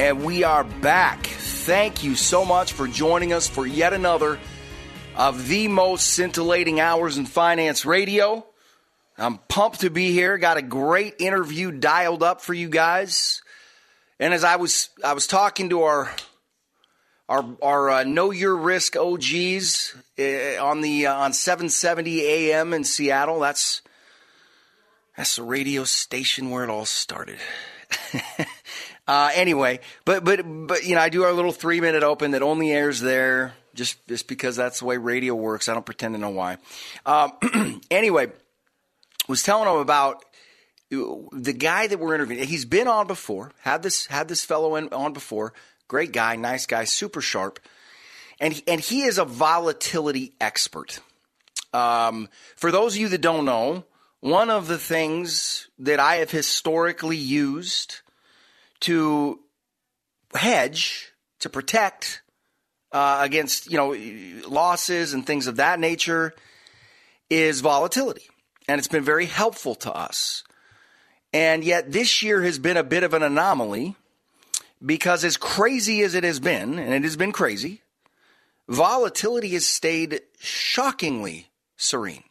And we are back. Thank you so much for joining us for yet another of the most scintillating hours in finance radio. I'm pumped to be here. Got a great interview dialed up for you guys. And as I was I was talking to our our our uh, know your risk OGs uh, on the uh, on 770 AM in Seattle. That's that's the radio station where it all started. Uh, anyway, but but but you know, I do our little three minute open that only airs there, just just because that's the way radio works. I don't pretend to know why. Um, anyway, was telling him about the guy that we're interviewing. He's been on before. Had this had this fellow in, on before. Great guy, nice guy, super sharp, and he, and he is a volatility expert. Um, for those of you that don't know, one of the things that I have historically used to hedge, to protect uh, against you know losses and things of that nature is volatility, and it's been very helpful to us. And yet, this year has been a bit of an anomaly because, as crazy as it has been, and it has been crazy, volatility has stayed shockingly serene.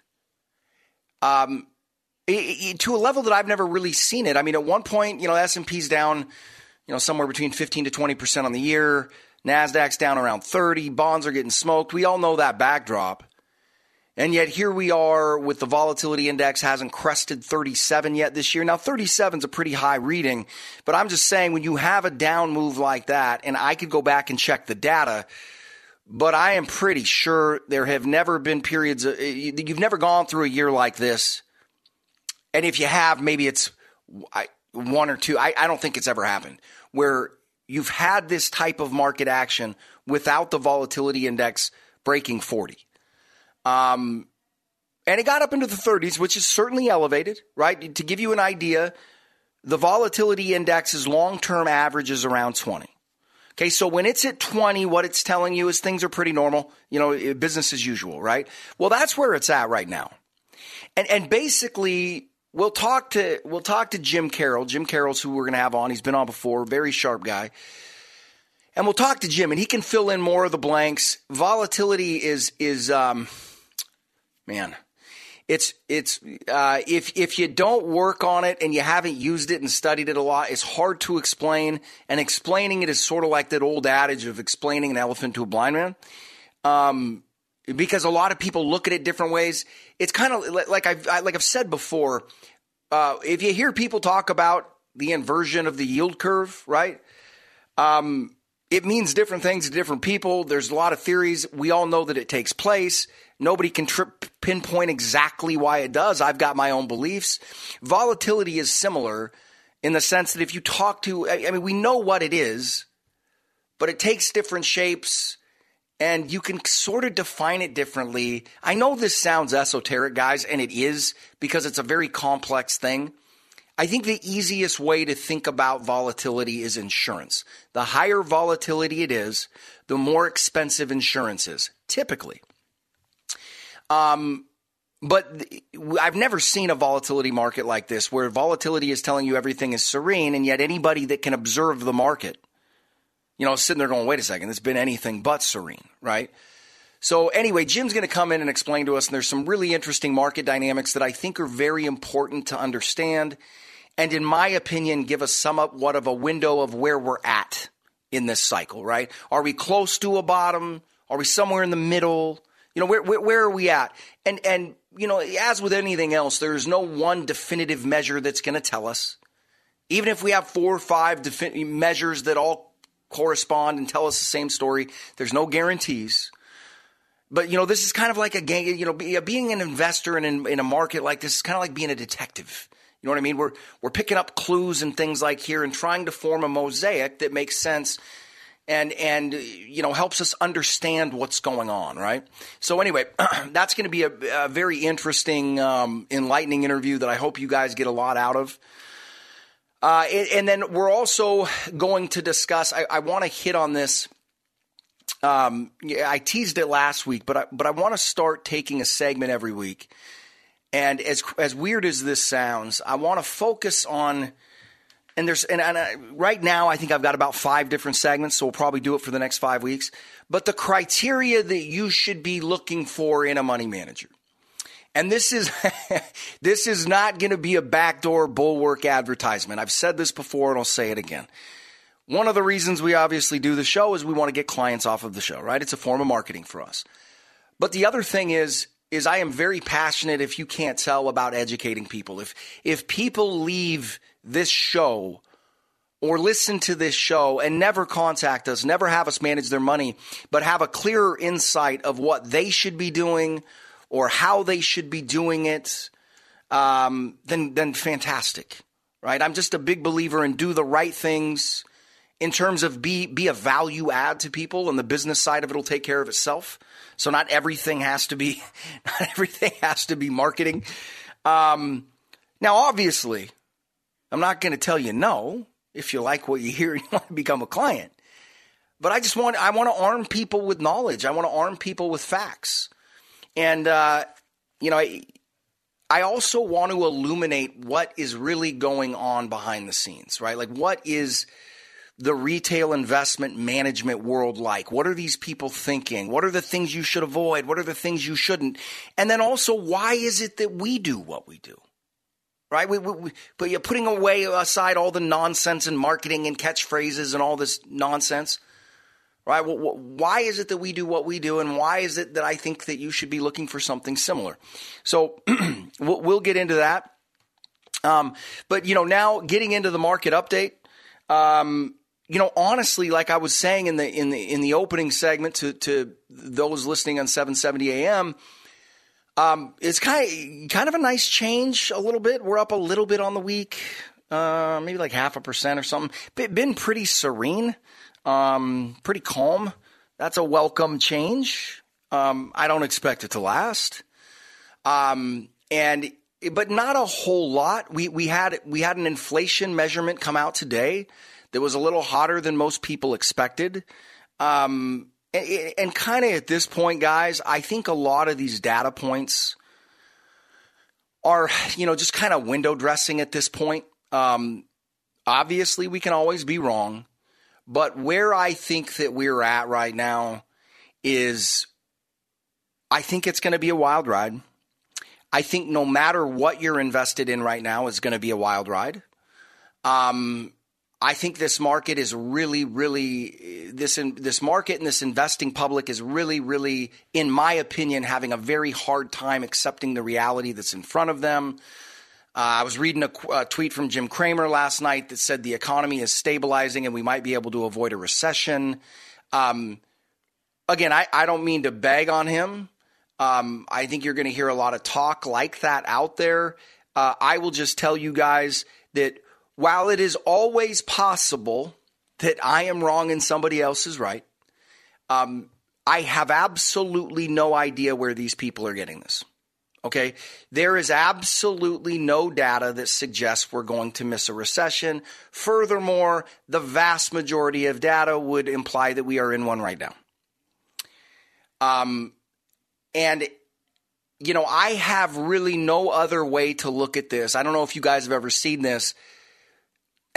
Um, to a level that I've never really seen it. I mean, at one point, you know, S and P's down, you know, somewhere between 15 to 20 percent on the year. Nasdaq's down around 30. Bonds are getting smoked. We all know that backdrop. And yet here we are with the volatility index hasn't crested 37 yet this year. Now 37 is a pretty high reading, but I'm just saying when you have a down move like that, and I could go back and check the data, but I am pretty sure there have never been periods, of, you've never gone through a year like this and if you have, maybe it's one or two. I, I don't think it's ever happened where you've had this type of market action without the volatility index breaking 40. Um, and it got up into the 30s, which is certainly elevated, right? To give you an idea, the volatility index's long term average is around 20. Okay, so when it's at 20, what it's telling you is things are pretty normal, you know, business as usual, right? Well, that's where it's at right now. And, and basically, We'll talk to we'll talk to Jim Carroll. Jim Carroll's who we're going to have on. He's been on before, very sharp guy. And we'll talk to Jim, and he can fill in more of the blanks. Volatility is is um, man, it's it's uh, if if you don't work on it and you haven't used it and studied it a lot, it's hard to explain. And explaining it is sort of like that old adage of explaining an elephant to a blind man. Um, because a lot of people look at it different ways. It's kind of like I've like I've said before. Uh, if you hear people talk about the inversion of the yield curve, right? Um, it means different things to different people. There's a lot of theories. We all know that it takes place. Nobody can trip, pinpoint exactly why it does. I've got my own beliefs. Volatility is similar in the sense that if you talk to, I mean, we know what it is, but it takes different shapes and you can sort of define it differently. I know this sounds esoteric, guys, and it is because it's a very complex thing. I think the easiest way to think about volatility is insurance. The higher volatility it is, the more expensive insurance is, typically. Um, but I've never seen a volatility market like this where volatility is telling you everything is serene, and yet anybody that can observe the market you know, sitting there going, wait a second, it's been anything but serene, right? So, anyway, Jim's going to come in and explain to us, and there's some really interesting market dynamics that I think are very important to understand. And in my opinion, give us somewhat of a window of where we're at in this cycle, right? Are we close to a bottom? Are we somewhere in the middle? You know, where, where, where are we at? And, and, you know, as with anything else, there's no one definitive measure that's going to tell us. Even if we have four or five defi- measures that all correspond and tell us the same story. There's no guarantees. But you know, this is kind of like a game. You know, being an investor in, in a market like this is kind of like being a detective. You know what I mean? We're we're picking up clues and things like here and trying to form a mosaic that makes sense and and you know helps us understand what's going on, right? So anyway, that's going to be a, a, very interesting, um, enlightening interview that I hope you guys get a lot out of. Uh, and, and, then we're also going to discuss. I, I want to hit on this. Um, I teased it last week, but I, but I want to start taking a segment every week. And as as weird as this sounds, I want to focus on and there's and, and I, right now I think I've got about five different segments, so we'll probably do it for the next five weeks. But the criteria that you should be looking for in a money manager, and this is this is not going to be a backdoor bulwark advertisement. I've said this before, and I'll say it again. One of the reasons we obviously do the show is we want to get clients off of the show, right? It's a form of marketing for us. But the other thing is is I am very passionate if you can't tell about educating people. If if people leave this show or listen to this show and never contact us, never have us manage their money, but have a clearer insight of what they should be doing or how they should be doing it, um, then then fantastic, right? I'm just a big believer in do the right things in terms of be be a value add to people, and the business side of it will take care of itself. So not everything has to be not everything has to be marketing. Um, now, obviously, I'm not going to tell you no if you like what you hear and you want to become a client. But I just want I want to arm people with knowledge. I want to arm people with facts, and uh, you know I, I also want to illuminate what is really going on behind the scenes. Right, like what is the retail investment management world like? What are these people thinking? What are the things you should avoid? What are the things you shouldn't? And then also, why is it that we do what we do? right? We, we, we, but you're putting away aside all the nonsense and marketing and catchphrases and all this nonsense, right? Why is it that we do what we do, and why is it that I think that you should be looking for something similar? So we'll, we'll, get into that. Um, but you know, now getting into the market update. Um, you know, honestly, like I was saying in the in the in the opening segment to to those listening on 770 AM, um, it's kind of, kind of a nice change a little bit. We're up a little bit on the week, uh, maybe like half a percent or something. Been pretty serene, um, pretty calm. That's a welcome change. Um, I don't expect it to last. Um, and but not a whole lot. We we had we had an inflation measurement come out today that was a little hotter than most people expected. Um, and, and kind of at this point, guys, I think a lot of these data points are, you know, just kind of window dressing at this point. Um, obviously, we can always be wrong, but where I think that we're at right now is I think it's going to be a wild ride. I think no matter what you're invested in right now is going to be a wild ride. Um, I think this market is really, really this in, this market and this investing public is really, really, in my opinion, having a very hard time accepting the reality that's in front of them. Uh, I was reading a, a, tweet from Jim Cramer last night that said the economy is stabilizing and we might be able to avoid a recession. Um, again, I, I, don't mean to beg on him. Um, I think you're going to hear a lot of talk like that out there. Uh, I will just tell you guys that while it is always possible that I am wrong and somebody else is right, um, I have absolutely no idea where these people are getting this. Okay. There is absolutely no data that suggests we're going to miss a recession. Furthermore, the vast majority of data would imply that we are in one right now. Um, and, you know, I have really no other way to look at this. I don't know if you guys have ever seen this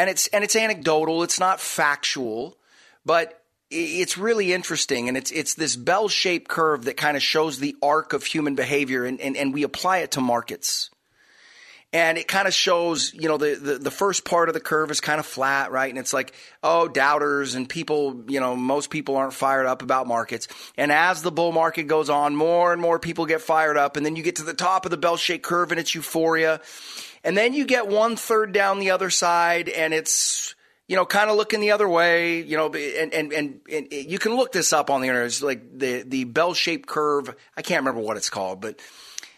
and it's and it's anecdotal. It's not factual, but it's really interesting and it's it's this bell shaped curve that kind of shows the arc of human behavior and, and, and we apply it to markets. And it kind of shows you know the, the, the first part of the curve is kind of flat right? And it's like oh doubters and people you know most people aren't fired up about markets. And as the bull market goes on more and more people get fired up and then you get to the top of the bell shaped curve and it's euphoria. And then you get one third down the other side, and it's you know kind of looking the other way. You know, and and and, and you can look this up on the internet. It's like the the bell shaped curve. I can't remember what it's called, but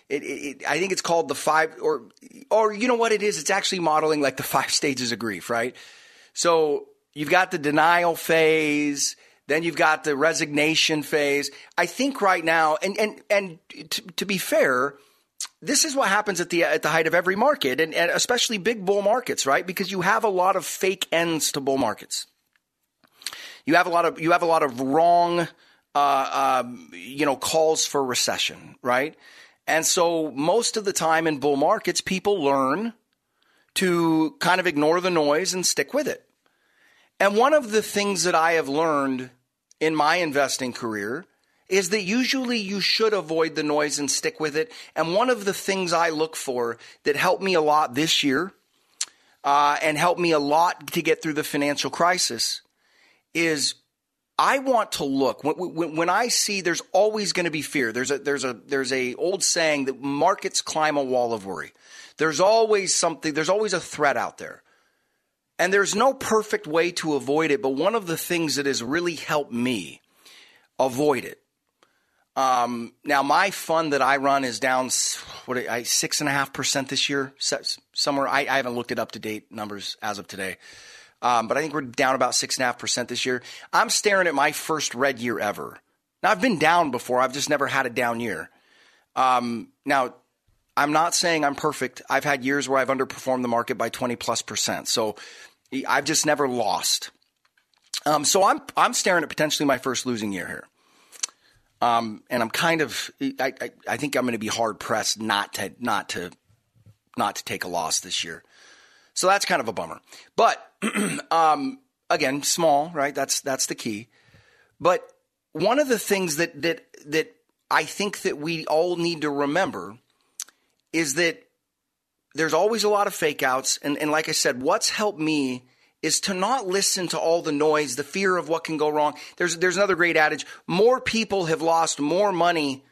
it, it, I think it's called the five, or or you know what it is? It's actually modeling like the five stages of grief, right? So you've got the denial phase, then you've got the resignation phase. I think right now, and and and to, to be fair, this is what happens at the at the height of every market, and, and especially big bull markets, right? Because you have a lot of fake ends to bull markets. You have a lot of you have a lot of wrong, uh, um, you know, calls for recession, right? And so most of the time in bull markets, people learn to kind of ignore the noise and stick with it. And one of the things that I have learned in my investing career is that usually you should avoid the noise and stick with it. And one of the things I look for that helped me a lot this year uh, and helped me a lot to get through the financial crisis is I want to look when, when, when I see there's always going to be fear. There's a there's a there's a old saying that markets climb a wall of worry. There's always something. There's always a threat out there. And there's no perfect way to avoid it, but one of the things that has really helped me avoid it um, now, my fund that I run is down what I six and a half percent this year. Somewhere I, I, haven't looked at up to date numbers as of today, um, but I think we're down about six and a half percent this year. I'm staring at my first red year ever. Now I've been down before. I've just never had a down year. Um, now, I'm not saying I'm perfect. I've had years where I've underperformed the market by 20 plus percent. So I've just never lost. Um, so I'm I'm staring at potentially my first losing year here. Um, and I'm kind of, I, I, I think I'm going to be hard pressed not to, not to, not to take a loss this year. So that's kind of a bummer. But um, again, small, right? That's that's the key. But one of the things that that that I think that we all need to remember is that there's always a lot of fake outs, and, and like I said, what's helped me is to not listen to all the noise, the fear of what can go wrong. There's there's another great adage: more people have lost more money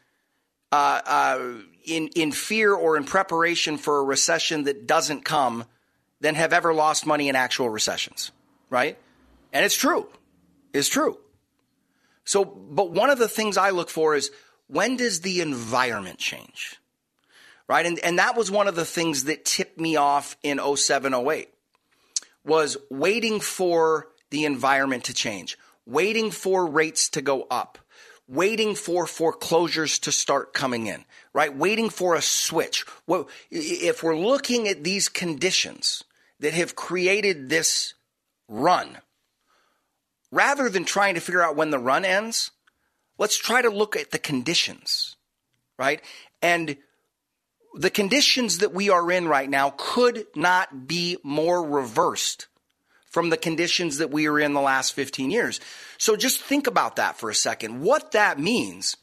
uh, uh, in in fear or in preparation for a recession that doesn't come than have ever lost money in actual recessions, right? And it's true, it's true. So, but one of the things I look for is when does the environment change? Right. And, and that was one of the things that tipped me off in 07, 08 was waiting for the environment to change, waiting for rates to go up, waiting for foreclosures to start coming in, right? Waiting for a switch. Well, if we're looking at these conditions that have created this run, rather than trying to figure out when the run ends, let's try to look at the conditions, right? And the conditions that we are in right now could not be more reversed from the conditions that we were in the last 15 years. So just think about that for a second. What that means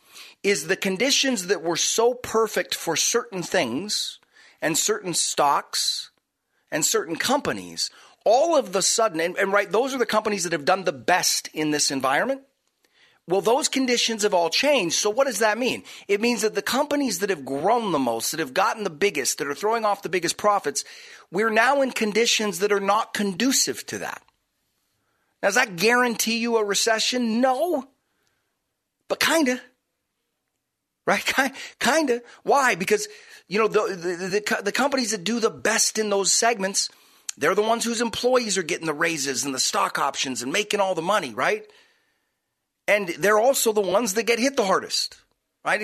is the conditions that were so perfect for certain things and certain stocks and certain companies, all of the sudden, and, and right, those are the companies that have done the best in this environment. Well, those conditions have all changed. So what does that mean? It means that the companies that have grown the most, that have gotten the biggest, that are throwing off the biggest profits, we're now in conditions that are not conducive to that. Now, does that guarantee you a recession? No. But kinda. Right? Kinda. Why? Because, you know, the, the, the, the companies that do the best in those segments, they're the ones whose employees are getting the raises and the stock options and making all the money, right? And they're also the ones that get hit the hardest, right?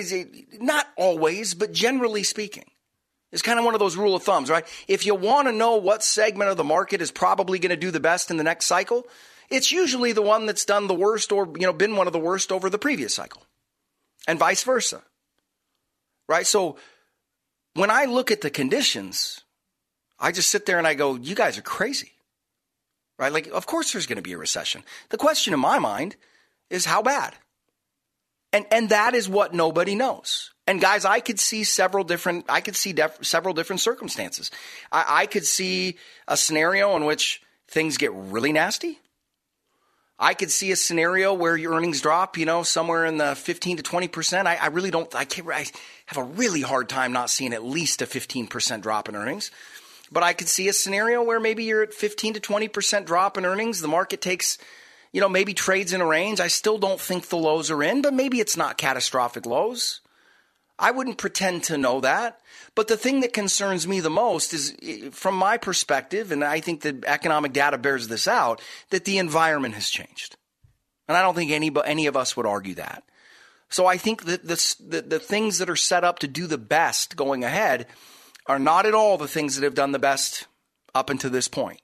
Not always, but generally speaking. It's kind of one of those rule of thumbs, right? If you want to know what segment of the market is probably going to do the best in the next cycle, it's usually the one that's done the worst or, you know, been one of the worst over the previous cycle. And vice versa. Right? So when I look at the conditions, I just sit there and I go, you guys are crazy. Right? Like, of course there's going to be a recession. The question in my mind is how bad? And, and that is what nobody knows. And guys, I could see several different, I could see def, several different circumstances. I, I could see a scenario in which things get really nasty. I could see a scenario where your earnings drop, you know, somewhere in the 15 to 20%. I, I really don't, I can't, I have a really hard time not seeing at least a 15% drop in earnings. But I could see a scenario where maybe you're at 15 to 20% drop in earnings. The market takes you know, maybe trades in a range. I still don't think the lows are in, but maybe it's not catastrophic lows. I wouldn't pretend to know that. But the thing that concerns me the most is, from my perspective, and I think the economic data bears this out, that the environment has changed. And I don't think any, any of us would argue that. So I think that the, the, the things that are set up to do the best going ahead are not at all the things that have done the best up until this point.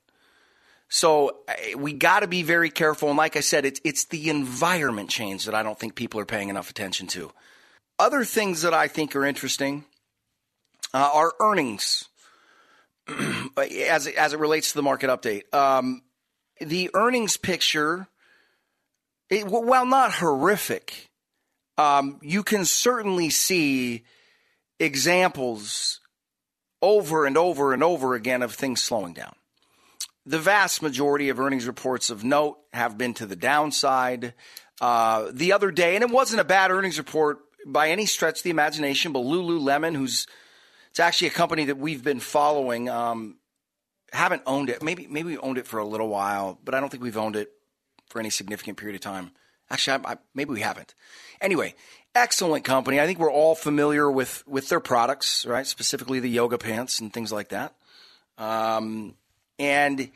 So we got to be very careful. And like I said, it's, it's the environment change that I don't think people are paying enough attention to. Other things that I think are interesting uh, are earnings as, it, as it relates to the market update. Um, the earnings picture, it, while not horrific, um, you can certainly see examples over and over and over again of things slowing down. The vast majority of earnings reports of note have been to the downside. Uh, the other day, and it wasn't a bad earnings report by any stretch of the imagination, but Lululemon, who's it's actually a company that we've been following, um, haven't owned it. Maybe maybe we owned it for a little while, but I don't think we've owned it for any significant period of time. Actually, I, I, maybe we haven't. Anyway, excellent company. I think we're all familiar with with their products, right? Specifically the yoga pants and things like that. Um, and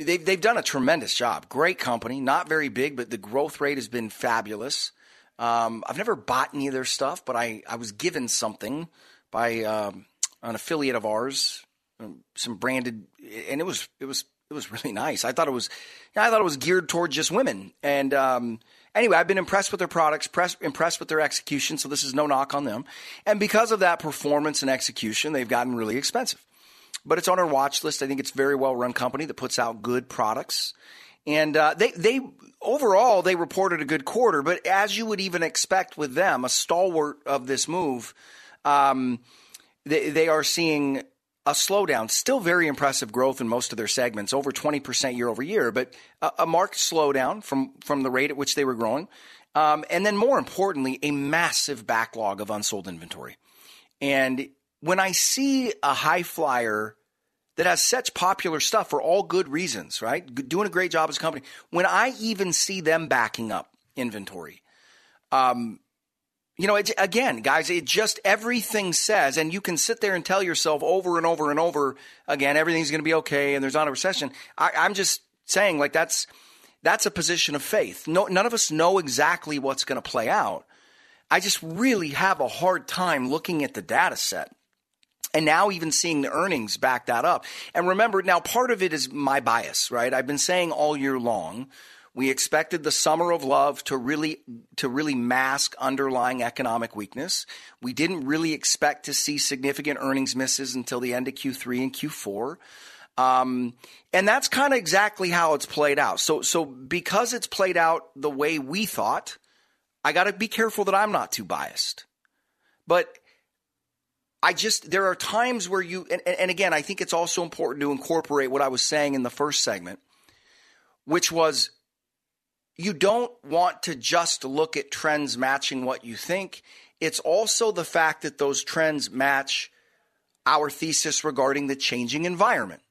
they've they've done a tremendous job. Great company, not very big, but the growth rate has been fabulous. Um, I've never bought any of their stuff, but I I was given something by um, an affiliate of ours, um, some branded, and it was it was it was really nice. I thought it was, I thought it was geared toward just women. And um, anyway, I've been impressed with their products, press, impressed with their execution. So this is no knock on them. And because of that performance and execution, they've gotten really expensive. But it's on our watch list. I think it's a very well run company that puts out good products. And uh, they they overall they reported a good quarter, but as you would even expect with them, a stalwart of this move, um, they, they are seeing a slowdown. Still very impressive growth in most of their segments, over 20% year over year, but a, a marked slowdown from, from the rate at which they were growing. Um, and then more importantly, a massive backlog of unsold inventory. And when I see a high flyer that has such popular stuff for all good reasons, right? Doing a great job as a company. When I even see them backing up inventory, um, you know, it, again, guys, it just everything says, and you can sit there and tell yourself over and over and over again, everything's going to be okay, and there's not a recession. I, I'm just saying, like that's that's a position of faith. No, none of us know exactly what's going to play out. I just really have a hard time looking at the data set. And now even seeing the earnings back that up. And remember, now part of it is my bias, right? I've been saying all year long we expected the summer of love to really to really mask underlying economic weakness. We didn't really expect to see significant earnings misses until the end of Q3 and Q4. Um, and that's kind of exactly how it's played out. So, so because it's played out the way we thought, I got to be careful that I'm not too biased. But I just, there are times where you, and, and again, I think it's also important to incorporate what I was saying in the first segment, which was you don't want to just look at trends matching what you think. It's also the fact that those trends match our thesis regarding the changing environment,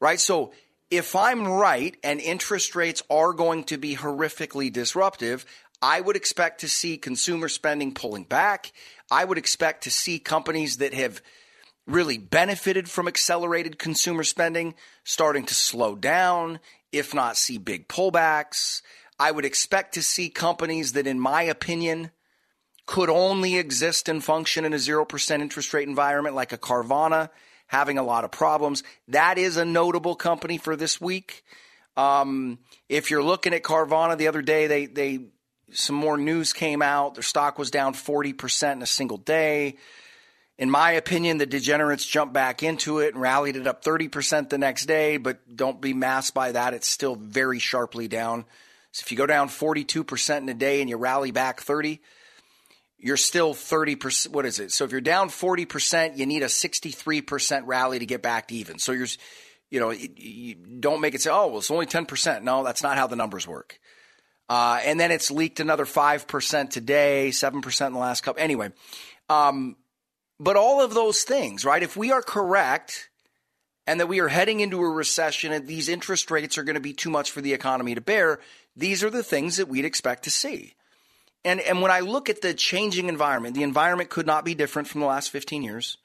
right? So if I'm right and interest rates are going to be horrifically disruptive, I would expect to see consumer spending pulling back. I would expect to see companies that have really benefited from accelerated consumer spending starting to slow down if not see big pullbacks. I would expect to see companies that, in my opinion, could only exist and function in a 0% interest rate environment, like a Carvana, having a lot of problems. That is a notable company for this week. Um, if you're looking at Carvana, the other day they they some more news came out. Their stock was down 40% in a single day. In my opinion, the degenerates jumped back into it and rallied it up 30% the next day, but don't be masked by that. It's still very sharply down. So if you go down 42% in a day and you rally back 30, you're still 30%. What is it? So if you're down 40%, you need a 63% rally to get back to even. So you're, you know, you, don't make it say, oh, well, it's only 10%. No, that's not how the numbers work. Uh, and then it's leaked another 5% today, 7% in the last couple. Anyway, um, but all of those things, right? If we are correct and that we are heading into a recession and these interest rates are going to be too much for the economy to bear, these are the things that we'd expect to see. And, and when I look at the changing environment, the environment could not be different from the last 15 years.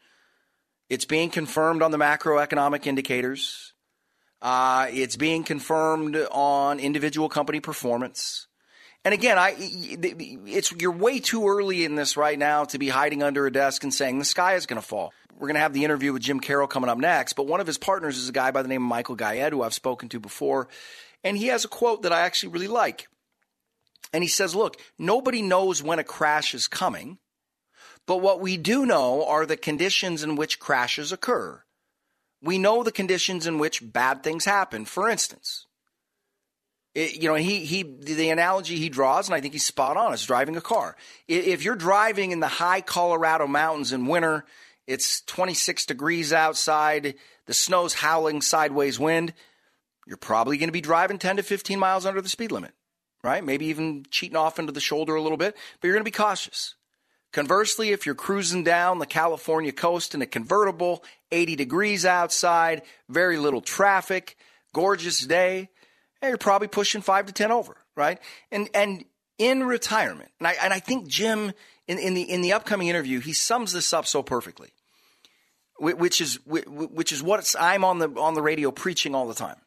It's being confirmed on the macroeconomic indicators. Uh, it's being confirmed on individual company performance. And again, I it's you're way too early in this right now to be hiding under a desk and saying the sky is going to fall. We're going to have the interview with Jim Carroll coming up next, but one of his partners is a guy by the name of Michael Gayed, who I've spoken to before, and he has a quote that I actually really like. And he says, "Look, nobody knows when a crash is coming, but what we do know are the conditions in which crashes occur. We know the conditions in which bad things happen. For instance, it, you know, he he the analogy he draws, and I think he's spot on, is driving a car. If you're driving in the high Colorado mountains in winter, it's 26 degrees outside, the snow's howling sideways wind, you're probably going to be driving 10 to 15 miles under the speed limit, right? Maybe even cheating off into the shoulder a little bit, but you're going to be cautious. Conversely, if you're cruising down the California coast in a convertible, 80 degrees outside, very little traffic, gorgeous day, hey, you're probably pushing five to 10 over, right? And, and in retirement, and I, and I think Jim, in, in, the, in the upcoming interview, he sums this up so perfectly, which is, which is what I'm on the, on the radio preaching all the time.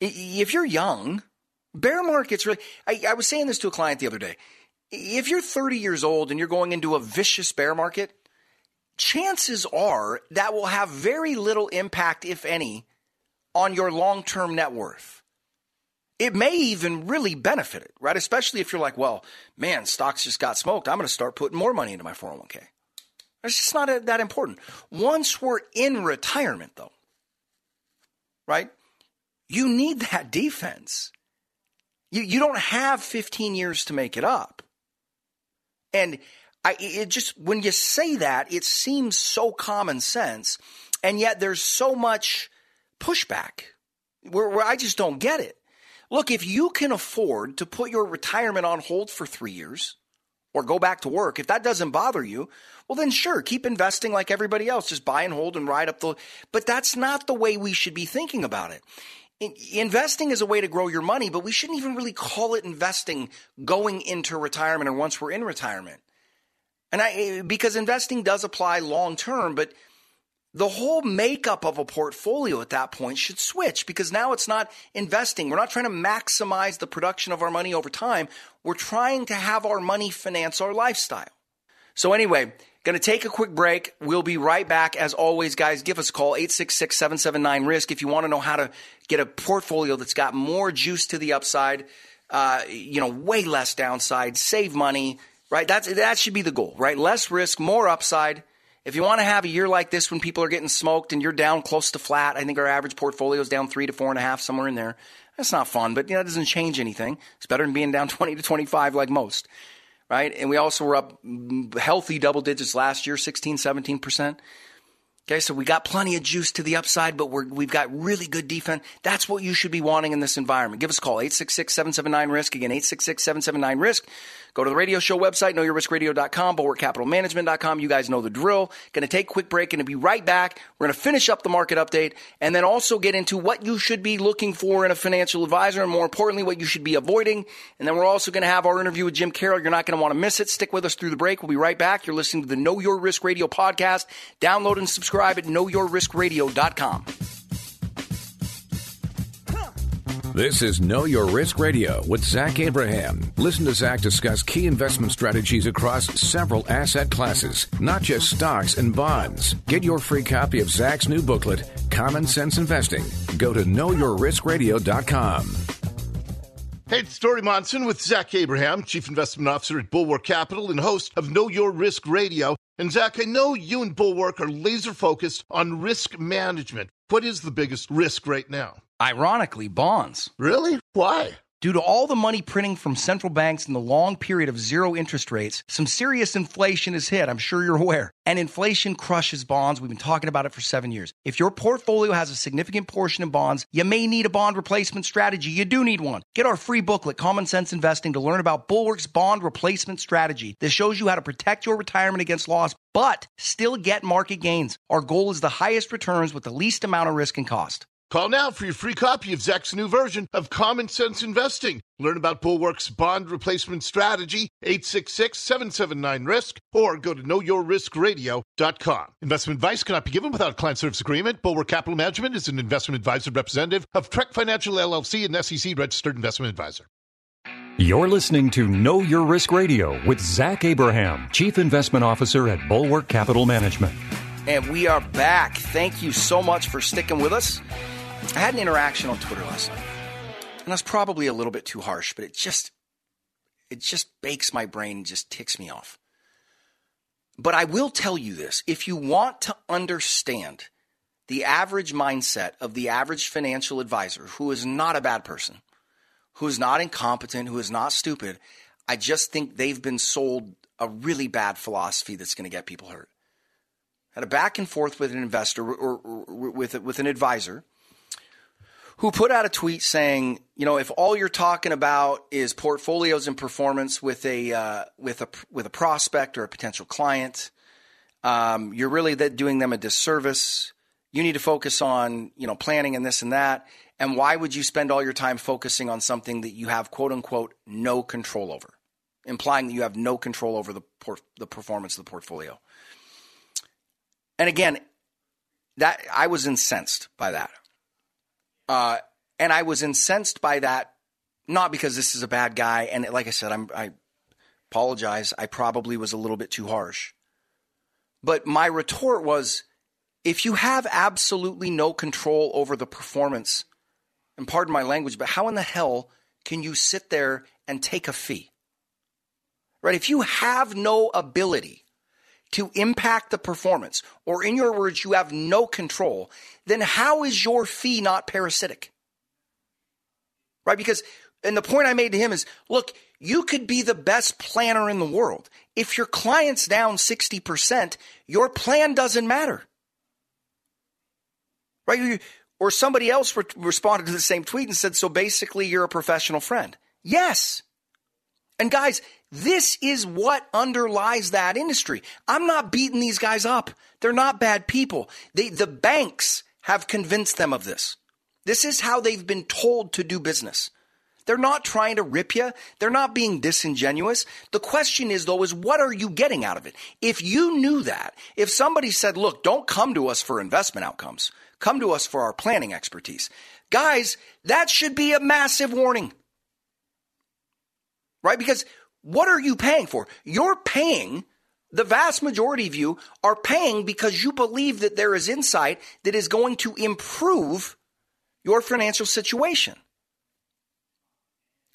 If you're young, bear markets really, I, I was saying this to a client the other day. If you're 30 years old and you're going into a vicious bear market, chances are that will have very little impact, if any, on your long term net worth it may even really benefit it, right? Especially if you're like, well, man, stocks just got smoked. I'm going to start putting more money into my 401k. It's just not that important. Once we're in retirement, though, right? You need that defense. You, you don't have 15 years to make it up. And I, it just, when you say that, it seems so common sense. And yet there's so much pushback where, where I just don't get it. Look, if you can afford to put your retirement on hold for three years or go back to work, if that doesn't bother you, well, then sure, keep investing like everybody else. Just buy and hold and ride up the. But that's not the way we should be thinking about it. Investing is a way to grow your money, but we shouldn't even really call it investing going into retirement or once we're in retirement. And I, because investing does apply long term, but the whole makeup of a portfolio at that point should switch because now it's not investing. We're not trying to maximize the production of our money over time. We're trying to have our money finance our lifestyle. So, anyway, going to take a quick break. We'll be right back. As always, guys, give us a call 866 779 RISK if you want to know how to get a portfolio that's got more juice to the upside, uh, you know, way less downside, save money, right? That's, that should be the goal, right? Less risk, more upside. If you want to have a year like this when people are getting smoked and you're down close to flat, I think our average portfolio is down three to four and a half, somewhere in there. That's not fun, but you know, that doesn't change anything. It's better than being down 20 to 25 like most, right? And we also were up healthy double digits last year, 16, 17%. Okay, so we got plenty of juice to the upside, but we have got really good defense. That's what you should be wanting in this environment. Give us a call, 866-779-RISK. Again, 866-779-RISK. Go to the radio show website, knowyourriskradio.com, bulwarkcapitalmanagement.com. You guys know the drill. Going to take a quick break and be right back. We're going to finish up the market update and then also get into what you should be looking for in a financial advisor and more importantly, what you should be avoiding. And then we're also going to have our interview with Jim Carroll. You're not going to want to miss it. Stick with us through the break. We'll be right back. You're listening to the Know Your Risk Radio podcast. Download and subscribe at knowyourriskradio.com. This is Know Your Risk Radio with Zach Abraham. Listen to Zach discuss key investment strategies across several asset classes, not just stocks and bonds. Get your free copy of Zach's new booklet, Common Sense Investing. Go to knowyourriskradio.com. Hey, it's Story Monson with Zach Abraham, Chief Investment Officer at Bulwark Capital and host of Know Your Risk Radio. And Zach, I know you and Bulwark are laser focused on risk management. What is the biggest risk right now? Ironically, bonds. Really? Why? Due to all the money printing from central banks and the long period of zero interest rates, some serious inflation has hit. I'm sure you're aware. And inflation crushes bonds. We've been talking about it for seven years. If your portfolio has a significant portion in bonds, you may need a bond replacement strategy. You do need one. Get our free booklet, Common Sense Investing, to learn about Bulwark's bond replacement strategy. This shows you how to protect your retirement against loss, but still get market gains. Our goal is the highest returns with the least amount of risk and cost. Call now for your free copy of Zach's new version of Common Sense Investing. Learn about Bulwark's bond replacement strategy, 866-779-RISK, or go to knowyourriskradio.com. Investment advice cannot be given without a client service agreement. Bulwark Capital Management is an investment advisor representative of Trek Financial LLC and SEC registered investment advisor. You're listening to Know Your Risk Radio with Zach Abraham, Chief Investment Officer at Bulwark Capital Management. And we are back. Thank you so much for sticking with us. I had an interaction on Twitter last night, and that's probably a little bit too harsh, but it just it just bakes my brain, just ticks me off. But I will tell you this: if you want to understand the average mindset of the average financial advisor, who is not a bad person, who is not incompetent, who is not stupid, I just think they've been sold a really bad philosophy that's going to get people hurt. Had a back and forth with an investor or, or, or with with an advisor who put out a tweet saying, you know, if all you're talking about is portfolios and performance with a uh, with a with a prospect or a potential client, um, you're really doing them a disservice. You need to focus on you know planning and this and that. And why would you spend all your time focusing on something that you have quote unquote no control over, implying that you have no control over the por- the performance of the portfolio? And again, that I was incensed by that. Uh, and I was incensed by that, not because this is a bad guy. And like I said, I'm, I apologize. I probably was a little bit too harsh. But my retort was if you have absolutely no control over the performance, and pardon my language, but how in the hell can you sit there and take a fee? Right? If you have no ability to impact the performance, or in your words, you have no control, then how is your fee not parasitic? Right? Because, and the point I made to him is look, you could be the best planner in the world. If your client's down 60%, your plan doesn't matter. Right? Or somebody else re- responded to the same tweet and said, so basically you're a professional friend. Yes. And guys, this is what underlies that industry. I'm not beating these guys up. They're not bad people. They, the banks have convinced them of this. This is how they've been told to do business. They're not trying to rip you. They're not being disingenuous. The question is, though, is what are you getting out of it? If you knew that, if somebody said, look, don't come to us for investment outcomes, come to us for our planning expertise. Guys, that should be a massive warning. Right? Because what are you paying for? You're paying, the vast majority of you are paying because you believe that there is insight that is going to improve your financial situation.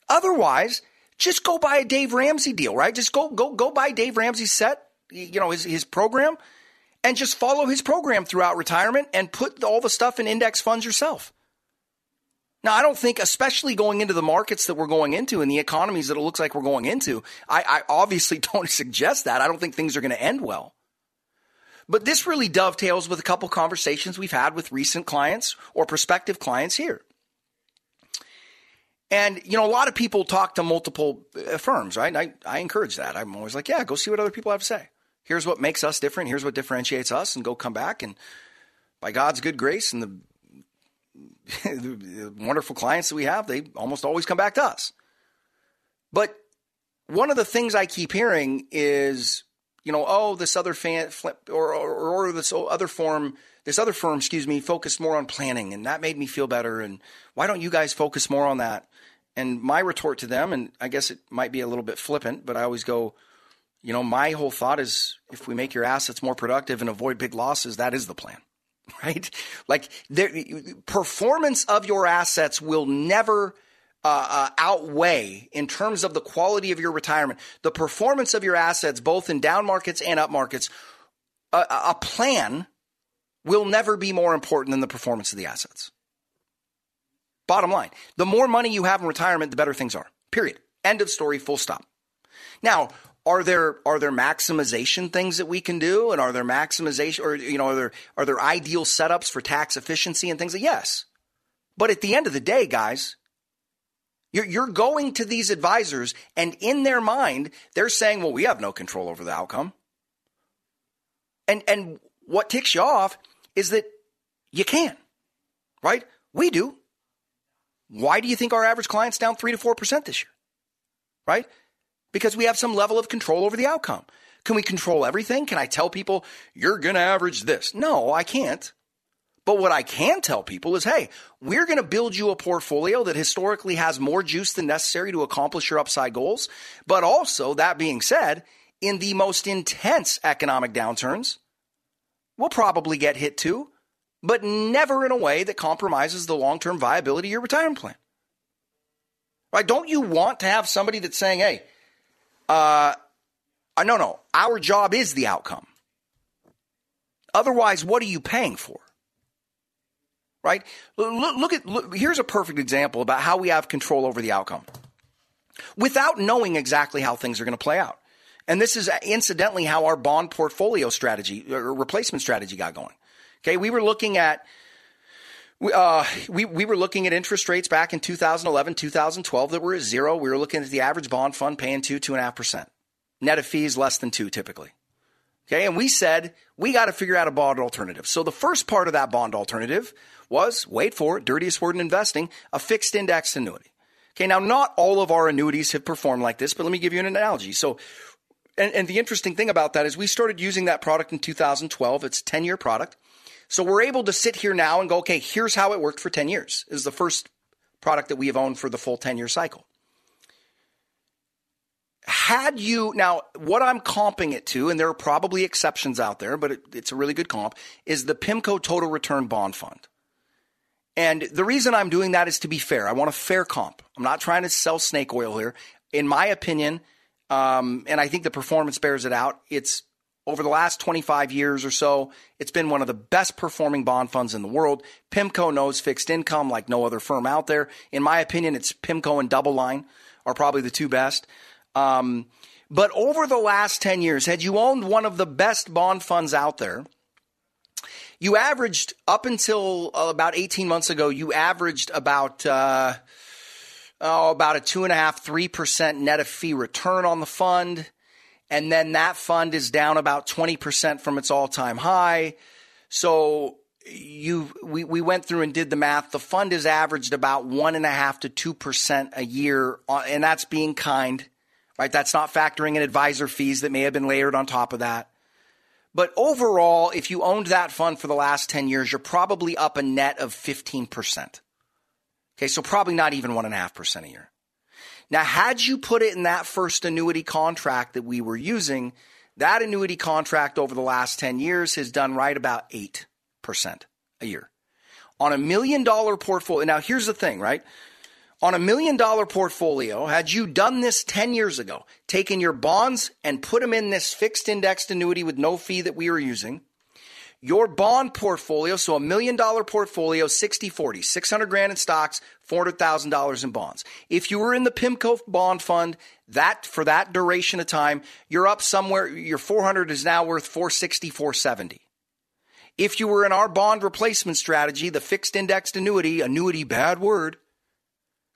Otherwise, just go buy a Dave Ramsey deal, right? Just go go go buy Dave Ramsey's set, you know, his his program and just follow his program throughout retirement and put all the stuff in index funds yourself. Now, I don't think, especially going into the markets that we're going into and the economies that it looks like we're going into, I, I obviously don't suggest that. I don't think things are going to end well. But this really dovetails with a couple conversations we've had with recent clients or prospective clients here. And, you know, a lot of people talk to multiple uh, firms, right? I, I encourage that. I'm always like, yeah, go see what other people have to say. Here's what makes us different. Here's what differentiates us, and go come back. And by God's good grace and the the wonderful clients that we have, they almost always come back to us. But one of the things I keep hearing is, you know, oh, this other fan or, or, or this other form, this other firm, excuse me, focused more on planning, and that made me feel better. And why don't you guys focus more on that? And my retort to them, and I guess it might be a little bit flippant, but I always go, you know, my whole thought is if we make your assets more productive and avoid big losses, that is the plan. right? Like the performance of your assets will never uh, uh, outweigh in terms of the quality of your retirement the performance of your assets, both in down markets and up markets. A, a plan will never be more important than the performance of the assets. Bottom line, the more money you have in retirement, the better things are. Period. End of story. Full stop. Now, are there are there maximization things that we can do and are there maximization or you know are there are there ideal setups for tax efficiency and things like yes but at the end of the day guys you're, you're going to these advisors and in their mind they're saying well we have no control over the outcome and and what ticks you off is that you can right We do. Why do you think our average client's down 3 to 4% this year? Right? Because we have some level of control over the outcome. Can we control everything? Can I tell people you're going to average this? No, I can't. But what I can tell people is, hey, we're going to build you a portfolio that historically has more juice than necessary to accomplish your upside goals. But also, that being said, in the most intense economic downturns, we'll probably get hit too, but never in a way that compromises the long term viability of your retirement plan. Right? Don't you want to have somebody that's saying, hey, uh, uh no, no, our job is the outcome. Otherwise, what are you paying for? Right? Look, look at, look, here's a perfect example about how we have control over the outcome without knowing exactly how things are going to play out. And this is incidentally how our bond portfolio strategy or replacement strategy got going. Okay. We were looking at, uh, we, we were looking at interest rates back in 2011, 2012 that were at zero. We were looking at the average bond fund paying two, two and a half percent. Net of fees less than two typically. Okay. And we said we got to figure out a bond alternative. So the first part of that bond alternative was, wait for it, dirtiest word in investing, a fixed index annuity. Okay. Now, not all of our annuities have performed like this, but let me give you an analogy. So and, and the interesting thing about that is we started using that product in 2012. It's a 10 year product. So we're able to sit here now and go, okay, here's how it worked for 10 years. Is the first product that we have owned for the full 10 year cycle. Had you, now, what I'm comping it to, and there are probably exceptions out there, but it, it's a really good comp, is the PIMCO Total Return Bond Fund. And the reason I'm doing that is to be fair. I want a fair comp. I'm not trying to sell snake oil here. In my opinion, um, and I think the performance bears it out. It's over the last 25 years or so, it's been one of the best performing bond funds in the world. PIMCO knows fixed income like no other firm out there. In my opinion, it's PIMCO and DoubleLine are probably the two best. Um, but over the last 10 years, had you owned one of the best bond funds out there, you averaged up until uh, about 18 months ago, you averaged about, uh, oh, about a two and a half, three percent net of fee return on the fund. And then that fund is down about 20% from its all time high. So you, we, we went through and did the math. The fund is averaged about one and a half to 2% a year. And that's being kind, right? That's not factoring in advisor fees that may have been layered on top of that. But overall, if you owned that fund for the last 10 years, you're probably up a net of 15%. Okay, so probably not even 1.5% a year. Now, had you put it in that first annuity contract that we were using, that annuity contract over the last 10 years has done right about 8% a year. On a million dollar portfolio, now here's the thing, right? On a million dollar portfolio, had you done this 10 years ago, taken your bonds and put them in this fixed indexed annuity with no fee that we were using, your bond portfolio, so a million dollar portfolio, 60 40, 600 grand in stocks, $400,000 in bonds. If you were in the PIMCO bond fund, that for that duration of time, you're up somewhere, your 400 is now worth 460, 470. If you were in our bond replacement strategy, the fixed indexed annuity, annuity, bad word.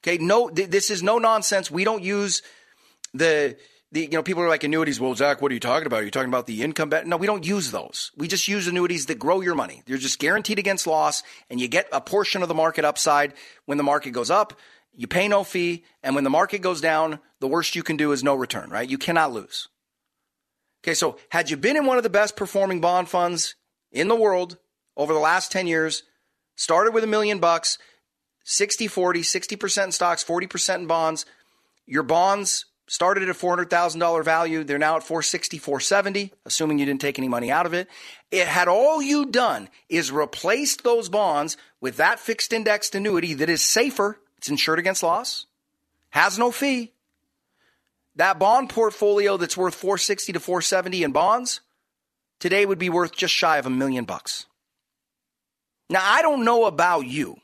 Okay, no, th- this is no nonsense. We don't use the the, you know, people are like annuities. Well, Zach, what are you talking about? Are you talking about the income? Bet? No, we don't use those. We just use annuities that grow your money. They're just guaranteed against loss, and you get a portion of the market upside when the market goes up. You pay no fee, and when the market goes down, the worst you can do is no return. Right? You cannot lose. Okay, so had you been in one of the best performing bond funds in the world over the last 10 years, started with a million bucks, 60 40, 60% in stocks, 40% in bonds, your bonds started at a $400,000 value. They're now at 460, 470, assuming you didn't take any money out of it. It had all you done is replaced those bonds with that fixed indexed annuity that is safer. It's insured against loss, has no fee. That bond portfolio that's worth 460 to 470 in bonds today would be worth just shy of a million bucks. Now, I don't know about you.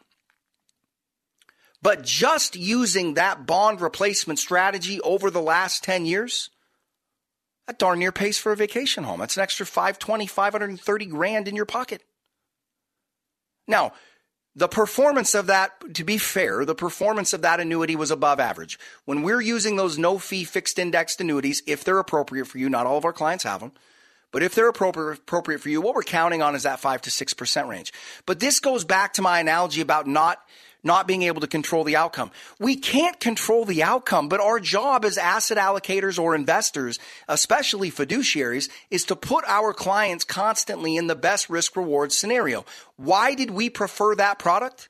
But just using that bond replacement strategy over the last 10 years, that darn near pays for a vacation home. That's an extra 520, 530 grand in your pocket. Now, the performance of that, to be fair, the performance of that annuity was above average. When we're using those no fee fixed indexed annuities, if they're appropriate for you, not all of our clients have them, But if they're appropriate, appropriate for you, what we're counting on is that 5 to 6% range. But this goes back to my analogy about not not being able to control the outcome. We can't control the outcome, but our job as asset allocators or investors, especially fiduciaries, is to put our clients constantly in the best risk reward scenario. Why did we prefer that product?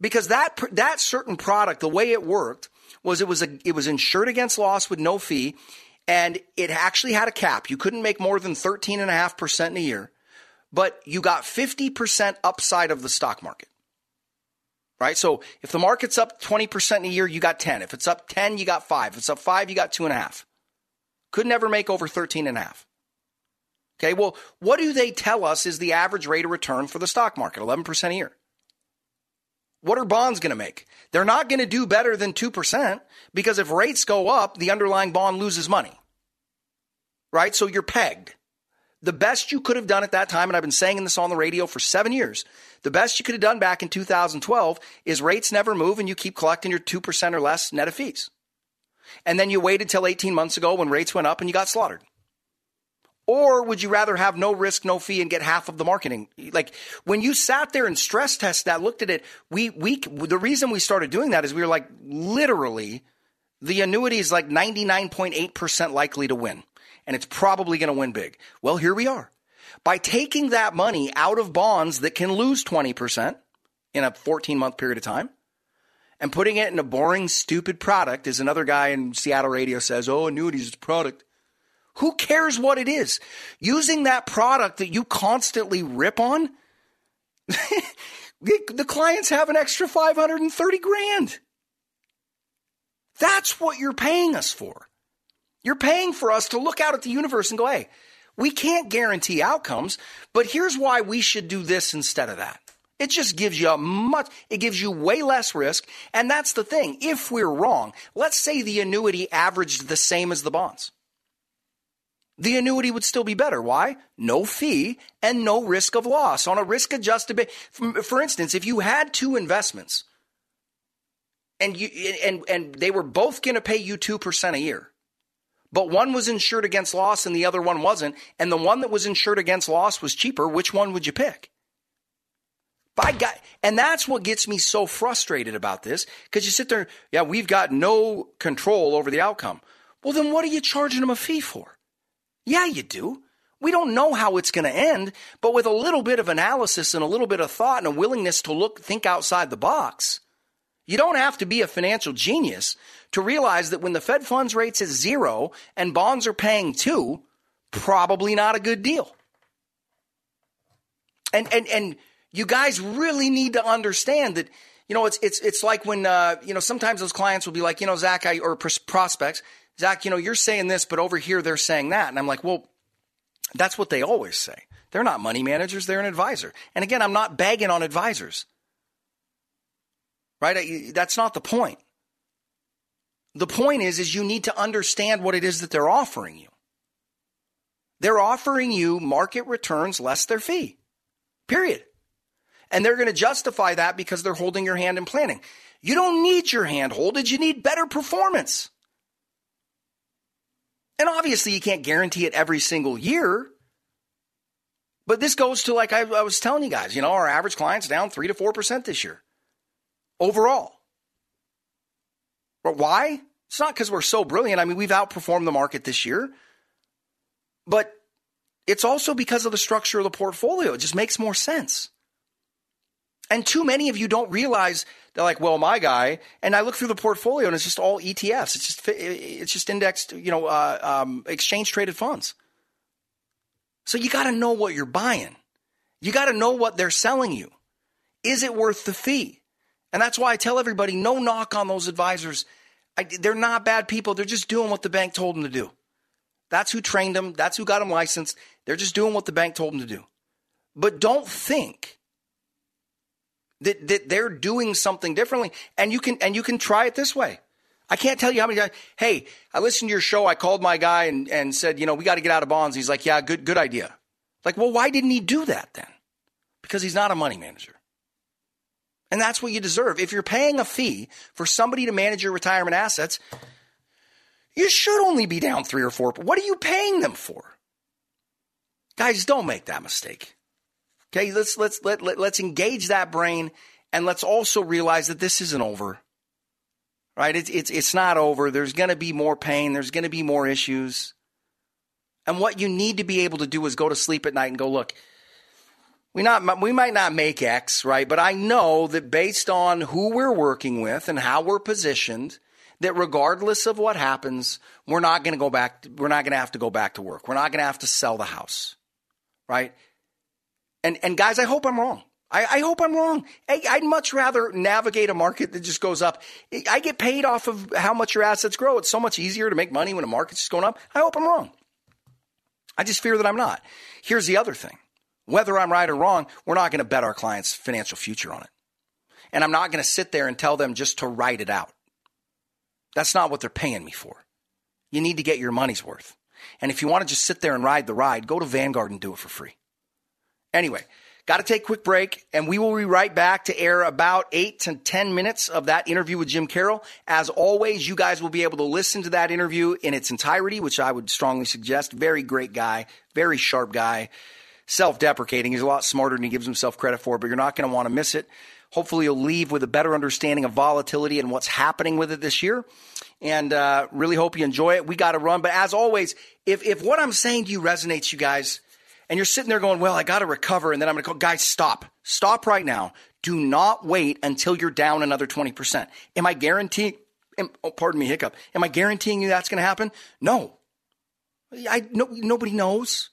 Because that that certain product, the way it worked was it was a it was insured against loss with no fee, and it actually had a cap. You couldn't make more than thirteen and a half percent in a year, but you got fifty percent upside of the stock market. Right? So if the market's up 20% in a year, you got 10. If it's up 10, you got 5. If it's up 5, you got 2.5. Could never make over 13.5. Okay, well, what do they tell us is the average rate of return for the stock market? 11% a year. What are bonds going to make? They're not going to do better than 2% because if rates go up, the underlying bond loses money. Right? So you're pegged. The best you could have done at that time, and I've been saying this on the radio for seven years, the best you could have done back in 2012 is rates never move and you keep collecting your 2% or less net of fees. And then you waited till 18 months ago when rates went up and you got slaughtered. Or would you rather have no risk, no fee, and get half of the marketing? Like when you sat there and stress test that, looked at it, we we the reason we started doing that is we were like literally the annuity is like 99.8% likely to win. And it's probably going to win big. Well, here we are. By taking that money out of bonds that can lose 20% in a 14 month period of time and putting it in a boring, stupid product, as another guy in Seattle radio says, oh, annuities is a product. Who cares what it is? Using that product that you constantly rip on, the clients have an extra 530 grand. That's what you're paying us for. You're paying for us to look out at the universe and go, hey, we can't guarantee outcomes, but here's why we should do this instead of that. It just gives you a much, it gives you way less risk. And that's the thing. If we're wrong, let's say the annuity averaged the same as the bonds the annuity would still be better. Why? No fee and no risk of loss on a risk adjusted basis. For instance, if you had two investments and you and and they were both going to pay you 2% a year. But one was insured against loss and the other one wasn't, and the one that was insured against loss was cheaper, which one would you pick? By God, and that's what gets me so frustrated about this because you sit there, yeah, we've got no control over the outcome. Well, then what are you charging them a fee for? Yeah, you do. We don't know how it's going to end, but with a little bit of analysis and a little bit of thought and a willingness to look, think outside the box, you don't have to be a financial genius to realize that when the Fed funds rates is zero and bonds are paying two, probably not a good deal. And and and you guys really need to understand that. You know, it's it's it's like when uh, you know sometimes those clients will be like, you know, Zach, I, or prospects, Zach, you know, you're saying this, but over here they're saying that. And I'm like, well, that's what they always say. They're not money managers, they're an advisor. And again, I'm not bagging on advisors. Right? That's not the point. The point is is you need to understand what it is that they're offering you. They're offering you market returns less their fee. Period. And they're going to justify that because they're holding your hand in planning. You don't need your hand holded, you need better performance. And obviously, you can't guarantee it every single year. But this goes to, like I, I was telling you guys, you know, our average client's down 3 to 4% this year overall. But why? It's not because we're so brilliant. I mean, we've outperformed the market this year. But it's also because of the structure of the portfolio. It just makes more sense. And too many of you don't realize they're like, well, my guy, and I look through the portfolio and it's just all ETFs. It's just it's just indexed, you know, uh, um, exchange traded funds. So you got to know what you're buying. You got to know what they're selling you. Is it worth the fee? And that's why I tell everybody, no knock on those advisors. I, they're not bad people. They're just doing what the bank told them to do. That's who trained them. That's who got them licensed. They're just doing what the bank told them to do. But don't think that, that they're doing something differently. And you can, and you can try it this way. I can't tell you how many times, hey, I listened to your show. I called my guy and, and said, you know, we got to get out of bonds. He's like, yeah, good, good idea. Like, well, why didn't he do that then? Because he's not a money manager. And that's what you deserve. If you're paying a fee for somebody to manage your retirement assets, you should only be down three or four. What are you paying them for? Guys, don't make that mistake. Okay, let's let's let, let let's engage that brain and let's also realize that this isn't over. Right? It's it's it's not over. There's to be more pain, there's to be more issues. And what you need to be able to do is go to sleep at night and go, look, we not we might not make X, right? But I know that based on who we're working with and how we're positioned, that regardless of what happens, we're not going to go back. We're not going to have to go back to work. We're not going to have to sell the house, right? And and guys, I hope I'm wrong. I, I hope I'm wrong. I, I'd much rather navigate a market that just goes up. I get paid off of how much your assets grow. It's so much easier to make money when a market's just going up. I hope I'm wrong. I just fear that I'm not. Here's the other thing. Whether I'm right or wrong, we're not going to bet our clients' financial future on it. And I'm not going to sit there and tell them just to write it out. That's not what they're paying me for. You need to get your money's worth. And if you want to just sit there and ride the ride, go to Vanguard and do it for free. Anyway, got to take a quick break, and we will be right back to air about eight to 10 minutes of that interview with Jim Carroll. As always, you guys will be able to listen to that interview in its entirety, which I would strongly suggest. Very great guy, very sharp guy, self deprecating. He's a lot smarter than he gives himself credit for, but you're not going to want to miss it. Hopefully, you'll leave with a better understanding of volatility and what's happening with it this year. And uh, really hope you enjoy it. We got to run. But as always, if, if what I'm saying to you resonates, you guys, and you're sitting there going, well, I got to recover. And then I'm going to go, guys, stop. Stop right now. Do not wait until you're down another 20%. Am I guaranteeing, am, oh, pardon me, hiccup. Am I guaranteeing you that's going to happen? No. I, no. Nobody knows.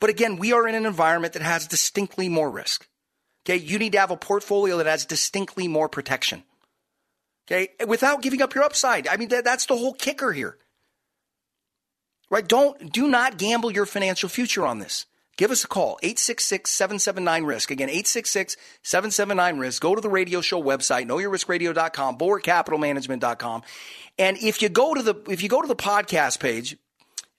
But again, we are in an environment that has distinctly more risk. Okay. You need to have a portfolio that has distinctly more protection. Okay. Without giving up your upside. I mean, that, that's the whole kicker here. Right? Don't, do not gamble your financial future on this. Give us a call, 866-779-RISK. Again, 866-779-RISK. Go to the radio show website, knowyourriskradio.com, bulwarkcapitalmanagement.com. And if you go to the, if you go to the podcast page,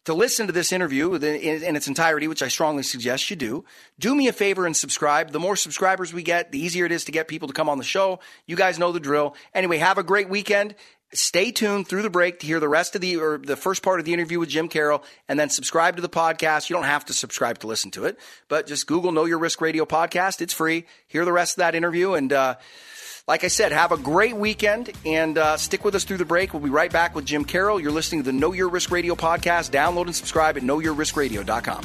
to listen to this interview in, its entirety, which I strongly suggest you do, do me a favor and subscribe. The more subscribers we get, the easier it is to get people to come on the show. You guys know the drill. Anyway, have a great weekend. Stay tuned through the break to hear the rest of the or the first part of the interview with Jim Carroll, and then subscribe to the podcast. You don't have to subscribe to listen to it, but just Google Know Your Risk Radio podcast. It's free. Hear the rest of that interview and. Uh, like I said, have a great weekend and uh, stick with us through the break. We'll be right back with Jim Carroll. You're listening to the Know Your Risk Radio podcast. Download and subscribe at knowyourriskradio.com.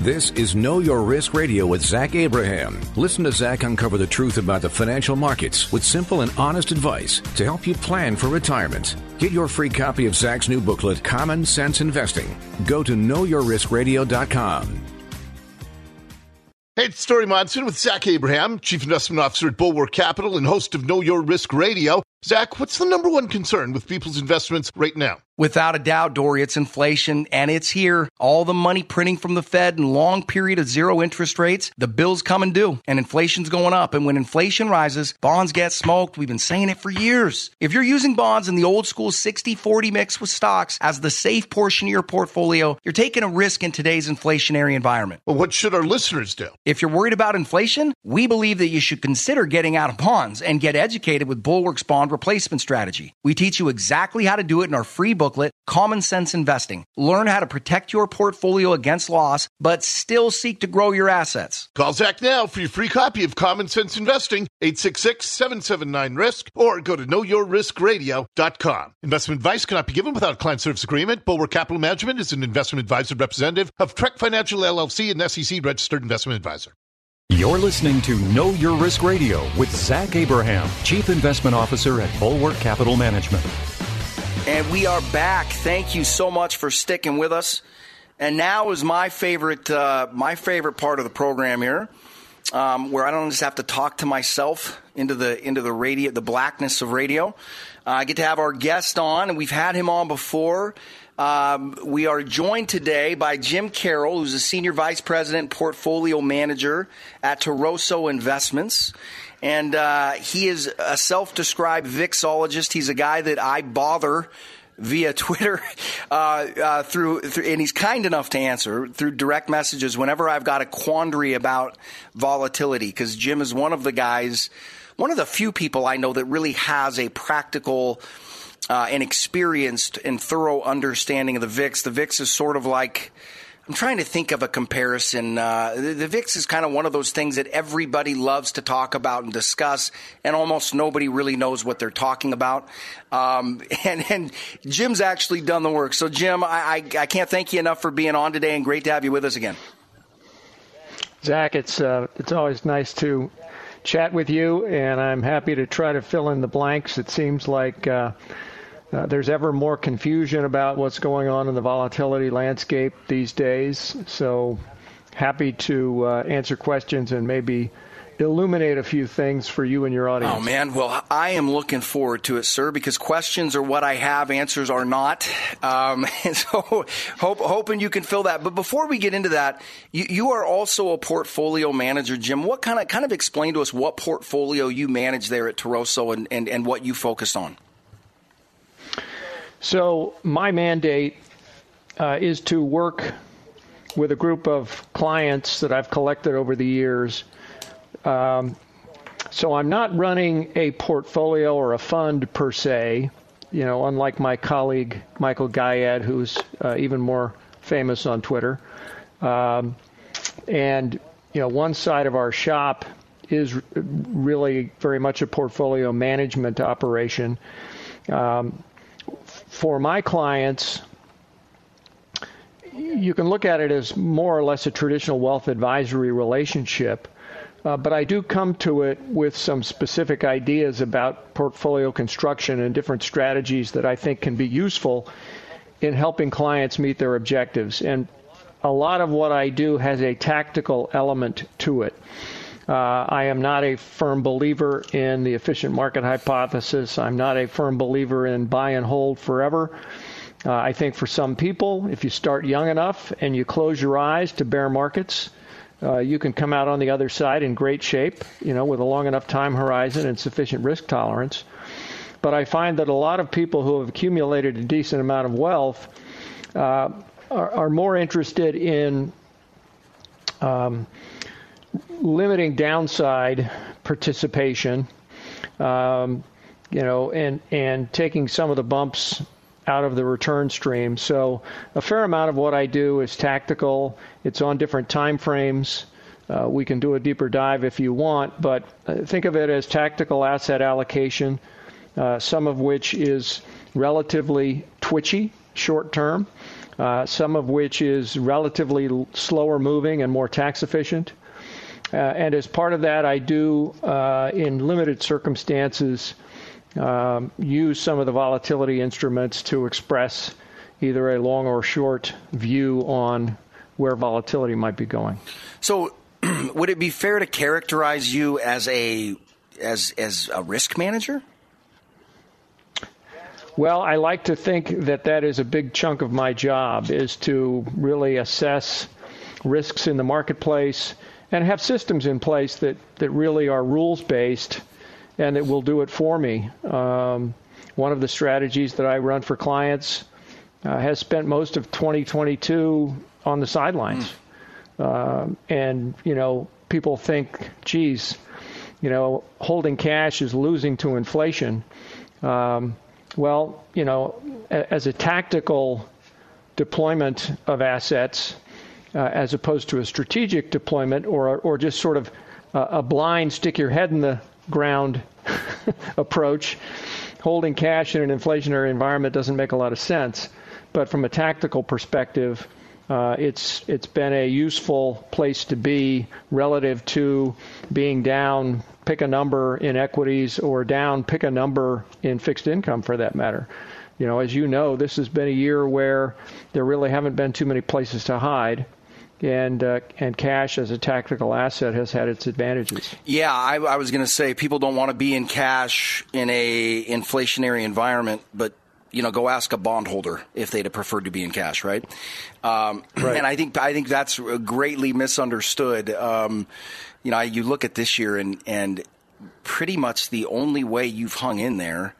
This is Know Your Risk Radio with Zach Abraham. Listen to Zach uncover the truth about the financial markets with simple and honest advice to help you plan for retirement. Get your free copy of Zach's new booklet, Common Sense Investing. Go to knowyourriskradio.com. Hey, it's Dory Monson with Zach Abraham, Chief Investment Officer at Bulwark Capital and host of Know Your Risk Radio. Zach, what's the number one concern with people's investments right now? Without a doubt, Dory, it's inflation and it's here. All the money printing from the Fed and long period of zero interest rates, the bills come and due and inflation's going up. And when inflation rises, bonds get smoked. We've been saying it for years. If you're using bonds in the old school 60-40 mix with stocks as the safe portion of your portfolio, you're taking a risk in today's inflationary environment. Well, what should our listeners do? If you're worried about inflation, we believe that you should consider getting out of bonds and get educated with Bulwark's bond replacement strategy. We teach you exactly how to do it in our free booklet, Common Sense Investing. Learn how to protect your portfolio against loss, but still seek to grow your assets. Call Zach now for your free copy of Common Sense Investing, 866-779-RISK, or go to knowyourriskradio.com. Investment advice cannot be given without a client service agreement. Bulwark Capital Management is an investment advisor representative of Trek Financial LLC and SEC registered investment advisor. You're listening to Know Your Risk Radio with Zach Abraham, Chief Investment Officer at Bulwark Capital Management. And we are back. Thank you so much for sticking with us. And now is my favorite, uh, my favorite part of the program here, um, where I don't just have to talk to myself into the into the radio, the blackness of radio. Uh, I get to have our guest on, and we've had him on before. Um, we are joined today by Jim Carroll, who's a senior vice president, portfolio manager at Toroso Investments. And uh, he is a self described vixologist. He's a guy that I bother via Twitter uh, uh, through, through, and he's kind enough to answer through direct messages whenever I've got a quandary about volatility. Because Jim is one of the guys, one of the few people I know that really has a practical uh, and experienced and thorough understanding of the VIX. The VIX is sort of like I'm trying to think of a comparison. Uh, the, the, VIX is kind of one of those things that everybody loves to talk about and discuss, and almost nobody really knows what they're talking about. Um, and, and, Jim's actually done the work. So, Jim, I, I, I, can't thank you enough for being on today, and great to have you with us again. Zach, it's uh, it's always nice to chat with you, and I'm happy to try to fill in the blanks. It seems like. Uh, uh, there's ever more confusion about what's going on in the volatility landscape these days. So happy to uh, answer questions and maybe illuminate a few things for you and your audience. Oh, man. Well, I am looking forward to it, sir, because questions are what I have, answers are not. Um, and so hope, hoping you can fill that. But before we get into that, you, you, are also a portfolio manager, Jim. What kind of, kind of explain to us what portfolio you manage there at Toroso and, and, and what you focus on? So, my mandate uh, is to work with a group of clients that I've collected over the years. Um, so, I'm not running a portfolio or a fund per se, you know, unlike my colleague Michael Gayed, who's uh, even more famous on Twitter. Um, and, you know, one side of our shop is really very much a portfolio management operation. Um, for my clients, you can look at it as more or less a traditional wealth advisory relationship. Uh, but I do come to it with some specific ideas about portfolio construction and different strategies that I think can be useful in helping clients meet their objectives. And a lot of what I do has a tactical element to it. Uh, I am not a firm believer in the efficient market hypothesis. I'm not a firm believer in buy and hold forever. Uh, I think for some people, if you start young enough and you close your eyes to bear markets, uh, you can come out on the other side in great shape, you know, with a long enough time horizon and sufficient risk tolerance. But I find that a lot of people who have accumulated a decent amount of wealth uh, are, are, more interested in um, limiting downside participation, um, you know, and and taking some of the bumps out of the return stream. So a fair amount of what I do is tactical. It's on different time frames. Uh, we can do a deeper dive if you want, but uh, think of it as tactical asset allocation, uh, some of which is relatively twitchy short term, uh, some of which is relatively slower moving and more tax efficient. Uh, and as part of that, I do, uh, in limited circumstances, um, use some of the volatility instruments to express either a long or short view on where volatility might be going. So, would it be fair to characterize you as a as as a risk manager? Well, I like to think that that is a big chunk of my job is to really assess risks in the marketplace and have systems in place that, that really are rules based and that will do it for me. Um, one of the strategies that I run for clients uh, has spent most of 2022 on the sidelines. Mm. and, you know, people think, geez, you know, holding cash is losing to inflation. Um, well, you know, as a tactical deployment of assets, as opposed to a strategic deployment or, or just sort of uh, a blind stick your head in the ground approach. Holding cash in an inflationary environment doesn't make a lot of sense. But from a tactical perspective, uh, it's it's been a useful place to be relative to being down. Pick a number in equities or down. Pick a number in fixed income for that matter. You know, as you know, this has been a year where there really haven't been too many places to hide and uh, and cash as a tactical asset has had its advantages. Yeah, I, I was going to say people don't want to be in cash in a inflationary environment, but you know, go ask a bondholder if they'd have preferred to be in cash, right? Um, right. And I think I think that's greatly misunderstood. Um, you know, you look at this year and and pretty much the only way you've hung in there.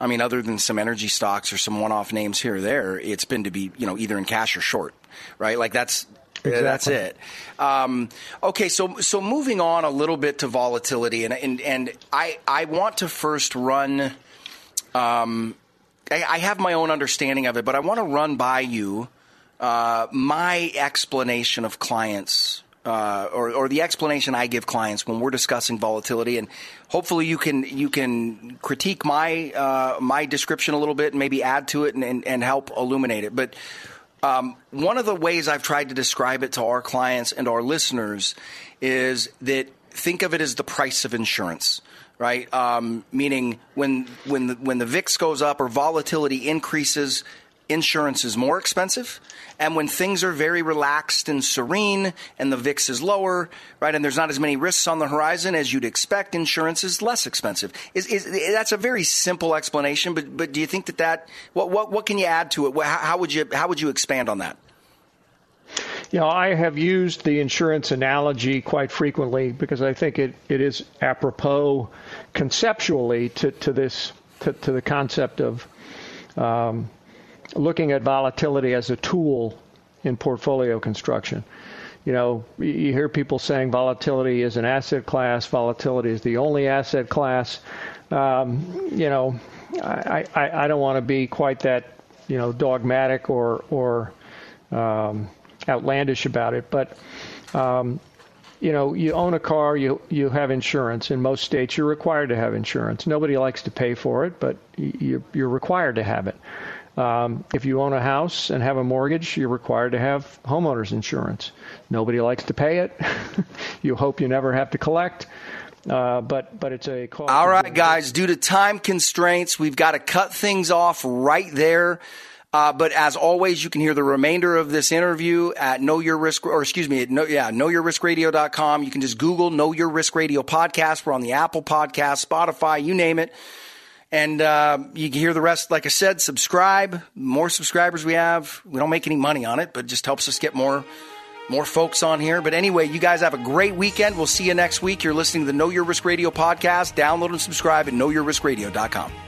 I mean, other than some energy stocks or some one-off names here or there, it's been to be, you know, either in cash or short, right? Like that's Exactly. That's it. Um, okay, so so moving on a little bit to volatility, and and, and I I want to first run. Um, I, I have my own understanding of it, but I want to run by you uh, my explanation of clients uh, or, or, the explanation I give clients when we're discussing volatility, and hopefully you can you can critique my uh, my description a little bit and maybe add to it and, and, and help illuminate it. But um, one of the ways I've tried to describe it to our clients and our listeners is that think of it as the price of insurance right? Um, meaning when when the, when the VIX goes up or volatility increases, insurance is more expensive. And when things are very relaxed and serene and the VIX is lower, right, and there's not as many risks on the horizon as you'd expect, insurance is less expensive. Is, is, that's a very simple explanation, but, but do you think that that, what, what, what can you add to it? How, how would you, how would you expand on that? You know, I have used the insurance analogy quite frequently because I think it, it is apropos conceptually to, to this to, to the concept of um, looking at volatility as a tool in portfolio construction. You know, you hear people saying volatility is an asset class, volatility is the only asset class. Um, you know, I, I, I don't want to be quite that, you know, dogmatic or, or um, outlandish about it, but um, you know, you own a car, you you have insurance. In most states, you're required to have insurance. Nobody likes to pay for it, but you, you're required to have it. Um, if you own a house and have a mortgage, you're required to have homeowners insurance. Nobody likes to pay it. you hope you never have to collect. Uh, but but it's a cost. All right, guys. Due to time constraints, we've got to cut things off right there. Uh, but as always, you can hear the remainder of this interview at Know Your Risk, or excuse me, at know, yeah, knowyourriskradio.com. You can just Google Know Your Risk Radio podcast. We're on the Apple Podcast, Spotify, you name it. And uh, you can hear the rest. Like I said, subscribe. More subscribers we have, we don't make any money on it, but it just helps us get more more folks on here. But anyway, you guys have a great weekend. We'll see you next week. You're listening to the Know Your Risk Radio podcast. Download and subscribe at knowyourriskradio.com.